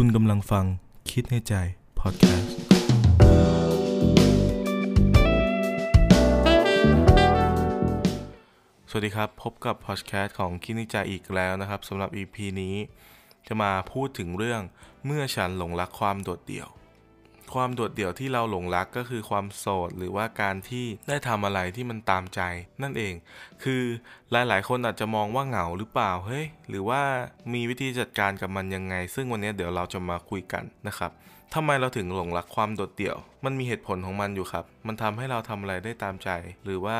คุณกำลังฟังคิดในใจ พอดแคสต์ สวัสดีครับ พบกับพอดแคสต์ของคิดในใจอีกแล้วนะครับสำหรับ EP นี้ จะมาพูดถึงเรื่องเมื่อฉันหลงรักความโดดเดี่ยว ความโดดเดี่ยวที่เราหลงรักก็คือความโสดหรือว่าการที่ได้ทำอะไรที่มันตามใจนั่นเอง คือหลายๆ คนอาจจะมองว่าเหงาหรือเปล่าเฮ้ยหรือว่ามีวิธีจัดการกับมันยังไง ซึ่งวันนี้เดี๋ยวเราจะมาคุยกันนะครับทำไมเราถึงหลงรักความโดดเดี่ยว มันมีเหตุผลของมันอยู่ครับ มันทำให้เราทำอะไรได้ตามใจ หรือว่า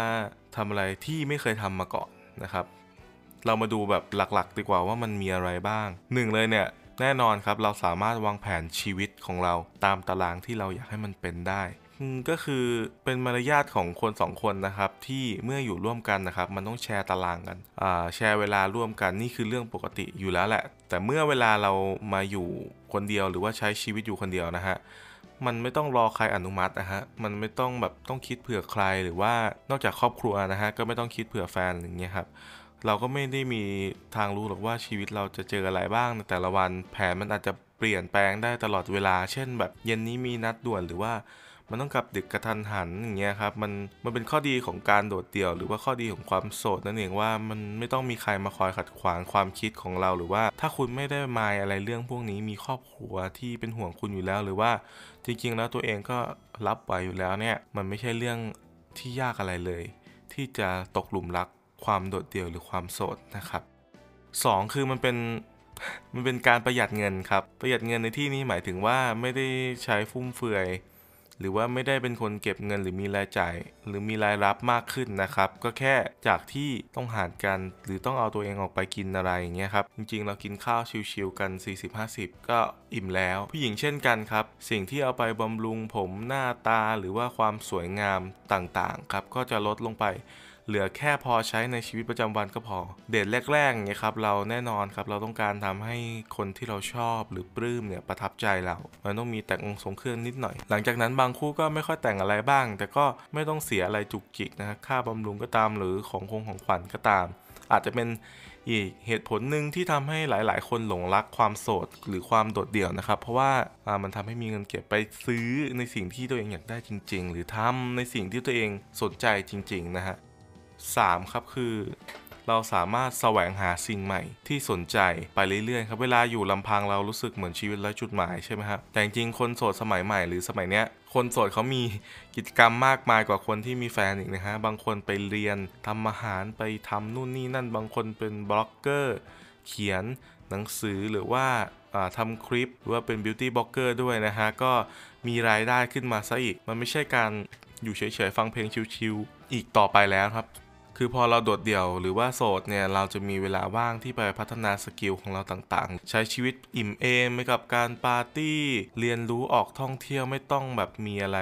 ทำอะไรที่ไม่เคยทำมาก่อนนะครับ เรามาดูแบบหลักๆ ดีกว่าว่ามันมีอะไรบ้างหนึ่งเลยเนี่ย แน่นอนครับเราสามารถวางแผนชีวิตของเราตามตารางที่เราอยากให้มันเป็นได้ก็คือเป็นมารยาทของคนสองคนนะครับ ที่เมื่ออยู่ร่วมกันนะครับ มันต้องแชร์ตารางกันแชร์เวลาร่วมกันนี่คือเรื่องปกติอยู่แล้วแหละ แต่เมื่อเวลาเรามาอยู่คนเดียวหรือว่าใช้ชีวิตอยู่คนเดียวนะฮะมันไม่ต้องรอใครอนุมัตินะฮะมันไม่ต้องแบบต้องคิดเผื่อใครหรือว่านอกจากครอบครัวนะฮะก็ไม่ต้องคิดเผื่อแฟนอย่างเงี้ยครับ เราก็ไม่ได้มีทางรู้หรอกว่าชีวิตเราจะเจออะไรบ้างในแต่ละวันแผนมันอาจจะเปลี่ยนแปลงได้ตลอดเวลา เช่น แบบเย็นนี้มีนัดด่วนหรือว่ามันต้องกลับดึกกระทันหันอย่างเงี้ยครับมันมันเป็นข้อดีของการโดดเดี่ยว หรือว่าข้อดีของความโสดนั่นเองว่ามันไม่ต้องมีใครมาคอยขัดขวางความคิดของเรา หรือว่าถ้าคุณไม่ได้มายอะไรเรื่องพวกนี้มีครอบครัวที่เป็นห่วงคุณอยู่แล้ว หรือว่าจริงๆแล้วตัวเองก็รับไหวอยู่แล้วเนี่ยมันไม่ใช่เรื่องที่ยากอะไรเลย ที่จะตกหลุมรัก ความโดดเดี่ยวหรือความโสดนะครับสองคือมันเป็นมันเป็นการประหยัดเงินครับ ประหยัดเงินในที่นี้หมายถึงว่าไม่ได้ใช้ฟุ่มเฟือย หรือว่าไม่ได้เป็นคนเก็บเงินหรือมีรายจ่าย หรือมีรายรับมากขึ้นนะครับ ก็แค่จากที่ต้องหารกันหรือต้องเอาตัวเองออกไปกินอะไรอย่างเงี้ยครับ จริงๆ เรากินข้าวชิวๆกัน 40-50 ก็อิ่มแล้ว ผู้หญิงเช่นกันครับ สิ่งที่เอาไปบำรุงผมหน้าตาหรือว่าความสวยงามต่างๆครับก็จะลดลงไป เหลือแค่พอใช้ในชีวิตประจำวันก็พอ เดทแรกๆเนี่ยครับเราแน่นอนครับเราต้องการทำให้คนที่เราชอบหรือปลื้มเนี่ยประทับใจเรา มันต้องมีแต่งองค์ทรงเครื่องนิดหน่อย หลังจากนั้นบางคู่ก็ไม่ค่อยแต่งอะไรบ้าง แต่ก็ไม่ต้องเสียอะไรจุกจิกนะครับค่าบำรุงก็ตามหรือของคงของขวัญก็ตาม อาจจะเป็นอีกเหตุผลหนึ่งที่ทำให้หลาย ๆ คนหลงรักความโสดหรือความโดดเดี่ยวนะครับ เพราะว่าอ่ามันทำให้มีเงินเก็บไปซื้อในสิ่งที่ตัวเองอยากได้จริง ๆ หรือทำในสิ่งที่ตัวเองสนใจจริง ๆ นะฮะ 3ครับคือเราสามารถแสวงหาสิ่งใหม่ที่สนใจไปเรื่อยๆครับเวลาอยู่ลำพังเรารู้สึกเหมือนชีวิตไร้จุดหมายใช่ไหมครับแต่จริงๆคนโสดสมัยใหม่หรือสมัยเนี้ยคนโสดเขามีกิจกรรมมากมายกว่าคนที่มีแฟนอีกนะฮะบางคนไปเรียนทำอาหารไปทำนู่นนี่นั่นบางคนเป็นบล็อกเกอร์เขียนหนังสือหรือว่าอ่าทำคลิปหรือว่าเป็น beauty blogger ด้วยนะฮะก็มีรายได้ขึ้นมาซะอีก มันไม่ใช่การอยู่เฉยๆฟังเพลงชิลๆอีกต่อไปแล้วครับ คือพอเราโดดเดี่ยวหรือว่าโสดเนี่ยเราจะมีเวลาว่างที่ไปพัฒนาสกิลของเราต่างๆ ใช้ชีวิตอิ่มเอมไปกับการปาร์ตี้ เรียนรู้ออกท่องเที่ยวไม่ต้องแบบมีอะไร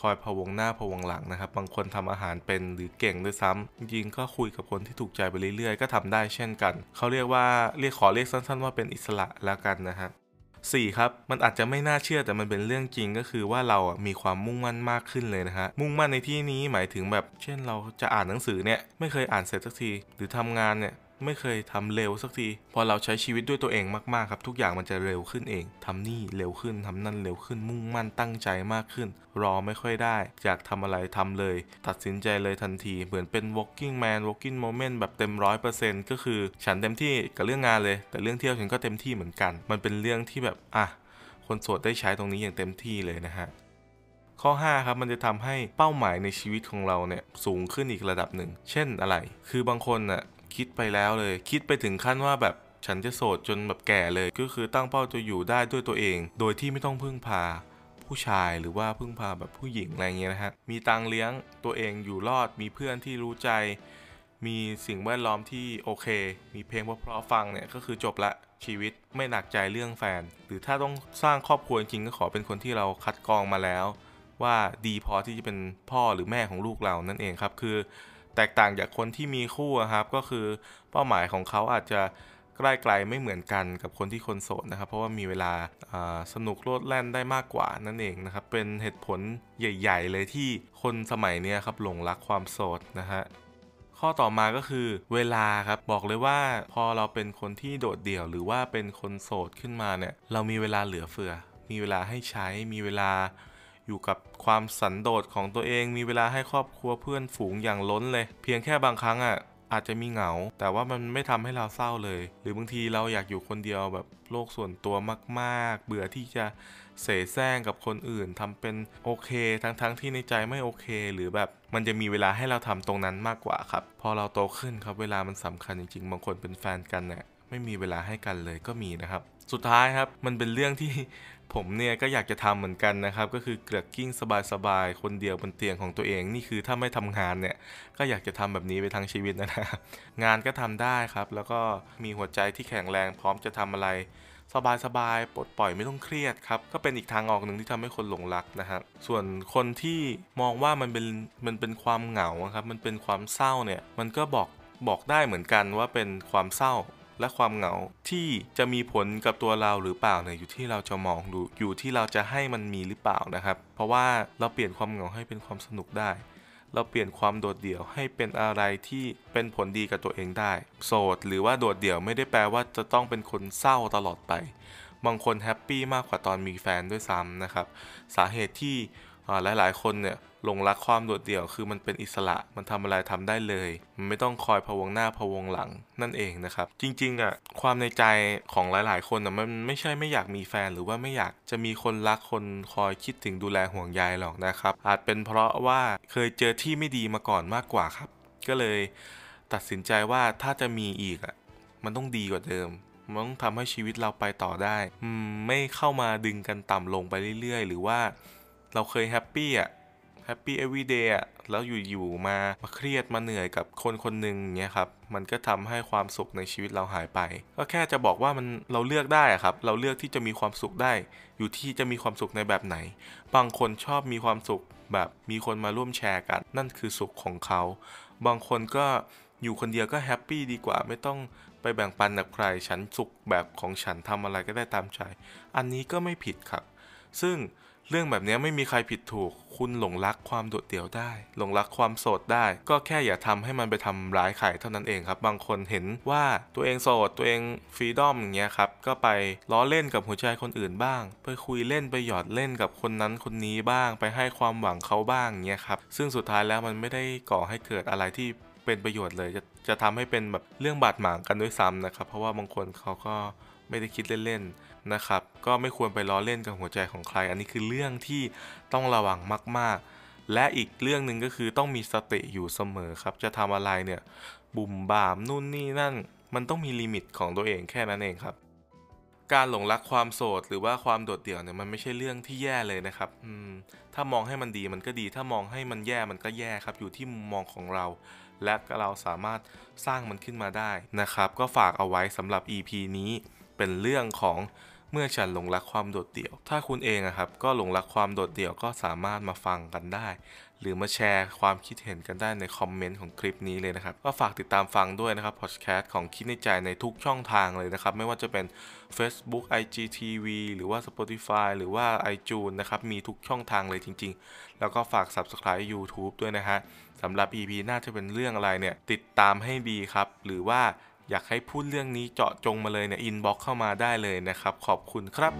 คอยพะวงหน้าพะวงหลังนะครับ บางคนทำอาหารเป็นหรือเก่งด้วยซ้ำจริงก็คุยกับคนที่ถูกใจไปเรื่อยๆ ก็ทำได้เช่นกัน เขาเรียกว่าเรียกขอเรียกสั้น ๆ ว่าเป็นอิสระแล้วกันนะฮะ 4ครับมันอาจจะไม่น่าเชื่อแต่มันเป็นเรื่องจริงก็คือว่าเราอะมีความมุ่งมั่นมากขึ้นเลยนะฮะมุ่งมั่นในที่นี้หมายถึงแบบ เช่นเราจะอ่านหนังสือเนี่ยไม่เคยอ่านเสร็จสักที หรือทำงานเนี่ย ไม่เคยทำเร็วสักที พอเราใช้ชีวิตด้วยตัวเองมากๆครับ ทุกอย่างมันจะเร็วขึ้นเองทำนี่เร็วขึ้นทำนั่นเร็วขึ้นมุ่งมั่นตั้งใจมากขึ้น รอไม่ค่อยได้อยากทำอะไรทำเลย ตัดสินใจเลยทันที เหมือนเป็น walking man walking moment แบบเต็มร้อยเปอร์เซ็นต์ก็คือ ฉันเต็มที่กับเรื่องงานเลย แต่เรื่องเที่ยวฉันก็เต็มที่เหมือนกัน มันเป็นเรื่องที่แบบอะคนโสดได้ใช้ตรงนี้อย่างเต็มที่เลยนะฮะข้อ 5 ครับมันจะทำให้เป้าหมายในชีวิตของเราเนี่ยสูงขึ้นอีกระดับหนึ่ง เช่นอะไร คือบางคนน่ะ คิดไปแล้วเลย คิดไปถึงขั้นว่าแบบฉันจะโสดจนแบบแก่เลย ก็คือตั้งเป้าจะอยู่ได้ด้วยตัวเอง โดยที่ไม่ต้องพึ่งพาผู้ชายหรือว่าพึ่งพาแบบผู้หญิงอะไรเงี้ยนะฮะ มีตังเลี้ยงตัวเองอยู่รอด มีเพื่อนที่รู้ใจ มีสิ่งแวดล้อมที่โอเค มีเพลงเพราะๆฟังเนี่ยก็คือจบละชีวิตไม่หนักใจเรื่องแฟน หรือถ้าต้องสร้างครอบครัวจริงก็ขอเป็นคนที่เราคัดกรองมาแล้ว ว่าดีพอที่จะเป็นพ่อหรือแม่ของลูกเรานั่นเองครับคือ แตกต่างจากคนที่มีคู่ครับ ก็คือเป้าหมายของเขาอาจจะใกล้ไกลไม่เหมือนกันกับคนที่คนโสดนะครับ เพราะว่ามีเวลาสนุกโลดแล่นได้มากกว่านั่นเองนะครับ เป็นเหตุผลใหญ่ ๆ เลยที่คนสมัยนี้ครับหลงรักความโสดนะฮะข้อต่อมาก็คือเวลาครับบอกเลยว่าพอเราเป็นคนที่โดดเดี่ยวหรือว่าเป็นคนโสดขึ้นมาเนี่ยเรามีเวลาเหลือเฟือ มีเวลาให้ใช้มีเวลา อยู่กับความสันโดษของตัวเองมีเวลาให้ครอบครัวเพื่อนฝูงอย่างล้นเลย เพียงแค่บางครั้งอะอาจจะมีเหงา แต่ว่ามันไม่ทำให้เราเศร้าเลย หรือบางทีเราอยากอยู่คนเดียวแบบโลกส่วนตัวมาก ๆ เบื่อที่จะเสแสร้งกับคนอื่นทำเป็นโอเค ทั้งๆทที่ในใจไม่โอเค หรือแบบมันจะมีเวลาให้เราทำตรงนั้นมากกว่าครับ พอเราโตขึ้นครับเวลามันสำคัญจริงๆ บางคนเป็นแฟนกันเนี่ยไม่มีเวลาให้กันเลยก็มีนะครับ สุดท้ายครับมันเป็นเรื่องที่ผมเนี่ยก็อยากจะทำเหมือนกันนะครับ ก็คือเกลือกกิ้งสบายๆ คนเดียวบนเตียงของตัวเอง นี่คือถ้าไม่ทำงานเนี่ย ก็อยากจะทำแบบนี้ไปทั้งชีวิตนะครับงานก็ทำได้ครับ แล้วก็มีหัวใจที่แข็งแรงพร้อมจะทำอะไร สบายๆปลดปล่อยไม่ต้องเครียดครับ ก็เป็นอีกทางออกหนึ่งที่ทำให้คนหลงรักนะครับส่วนคนที่มองว่ามันเป็นมันเป็นความเหงาครับมันเป็นความเศร้าเนี่ยมันก็บอกบอกได้เหมือนกันว่าเป็นความเศร้า และความเหงาที่จะมีผลกับตัวเราหรือเปล่าเนี่ยอยู่ที่เราจะมองดูอยู่ที่เราจะให้มันมีหรือเปล่านะครับ เพราะว่าเราเปลี่ยนความเหงาให้เป็นความสนุกได้ เราเปลี่ยนความโดดเดี่ยวให้เป็นอะไรที่เป็นผลดีกับตัวเองได้ โสดหรือว่าโดดเดี่ยวไม่ได้แปลว่าจะต้องเป็นคนเศร้าตลอดไป บางคนแฮปปี้มากกว่าตอนมีแฟนด้วยซ้ำนะครับ สาเหตุที่ หลายๆคนเนี่ยหลงรักความโดดเดี่ยวคือมันเป็นอิสระมันทำอะไรทำได้เลย มันไม่ต้องคอยพะวงหน้าพะวงหลังนั่นเองนะครับ จริงๆอะความในใจของหลายๆ คนอะมันไม่ใช่ไม่อยากมีแฟนหรือว่าไม่อยากจะมีคนรักคนคอยคิดถึงดูแลห่วงใยหรอกนะครับ อาจเป็นเพราะว่าเคยเจอที่ไม่ดีมาก่อนมากกว่าครับ ก็เลยตัดสินใจว่าถ้าจะมีอีกอะมันต้องดีกว่าเดิมมันต้องทำให้ชีวิตเราไปต่อได้ไม่เข้ามาดึงกันต่ำลงไปเรื่อย ๆ หรือว่า เราเคย happy อะ happy every day อะแล้วอยู่ๆมามาเครียดมาเหนื่อยกับคนคนหนึ่งเงี้ยครับ มันก็ทำให้ความสุขในชีวิตเราหายไป ก็แค่จะบอกว่ามันเราเลือกได้ครับ เราเลือกที่จะมีความสุขได้ อยู่ที่จะมีความสุขในแบบไหน บางคนชอบมีความสุขแบบมีคนมาร่วมแชร์กัน นั่นคือสุขของเขา บางคนก็อยู่คนเดียวก็ happy ดีกว่าไม่ต้องไปแบ่งปันกับใคร ฉันสุขแบบของฉันทำอะไรก็ได้ตามใจ อันนี้ก็ไม่ผิดครับ ซึ่งเรื่องแบบนี้ไม่มีใครผิดถูก คุณหลงรักความโดดเดี่ยวได้ หลงรักความโสดได้ ก็แค่อย่าทำให้มันไปทำร้ายใครเท่านั้นเองครับ บางคนเห็นว่าตัวเองโสด ตัวเองฟรีดอมอย่างเงี้ยครับ ก็ไปล้อเล่นกับหัวใจคนอื่นบ้าง ไปคุยเล่นไปหยอดเล่นกับคนนั้นคนนี้บ้าง ไปให้ความหวังเขาบ้างเงี้ยครับ ซึ่งสุดท้ายแล้วมันไม่ได้ก่อให้เกิดอะไรที่เป็นประโยชน์เลย จะจะทำให้เป็นแบบเรื่องบาดหมางกันด้วยซ้ำนะครับ เพราะว่าบางคนเขาก็ ไม่ได้คิดเล่นๆนะครับ ก็ไม่ควรไปล้อเล่นกับหัวใจของใคร อันนี้คือเรื่องที่ต้องระวังมาก ๆ และอีกเรื่องหนึ่งก็คือต้องมีสติอยู่เสมอครับ จะทำอะไรเนี่ย บุ่มบามนู่นนี่นั่น มันต้องมีลิมิตของตัวเองแค่นั้นเองครับ การหลงรักความโสดหรือว่าความโดดเดี่ยวเนี่ยมันไม่ใช่เรื่องที่แย่เลยนะครับถ้ามองให้มันดีมันก็ดี ถ้ามองให้มันแย่มันก็แย่ครับ อยู่ที่มุมมองของเราและเราสามารถสร้างมันขึ้นมาได้นะครับ ก็ฝากเอาไว้สำหรับ EP นี้ เป็นเรื่องของเมื่อฉันหลงรักความโดดเดี่ยว ถ้าคุณเองอะครับ ก็หลงรักความโดดเดี่ยวก็สามารถมาฟังกันได้ หรือมาแชร์ความคิดเห็นกันได้ในคอมเมนต์ของคลิปนี้เลยนะครับ ก็ฝากติดตามฟังด้วยนะครับพอดแคสต์ของคิดในใจในทุกช่องทางเลยนะครับ ไม่ว่าจะเป็น Facebook IGTV หรือว่า Spotify หรือว่า iTunes นะครับ มีทุกช่องทางเลยจริง ๆ แล้วก็ฝาก Subscribe YouTube ด้วยนะฮะสำหรับ EP น่าจะเป็นเรื่องอะไรเนี่ยติดตามให้ดีครับ หรือว่า อยากให้พูดเรื่องนี้เจาะจงมาเลยเนี่ยอินบ็อกเข้ามาได้เลยนะครับ ขอบคุณครับ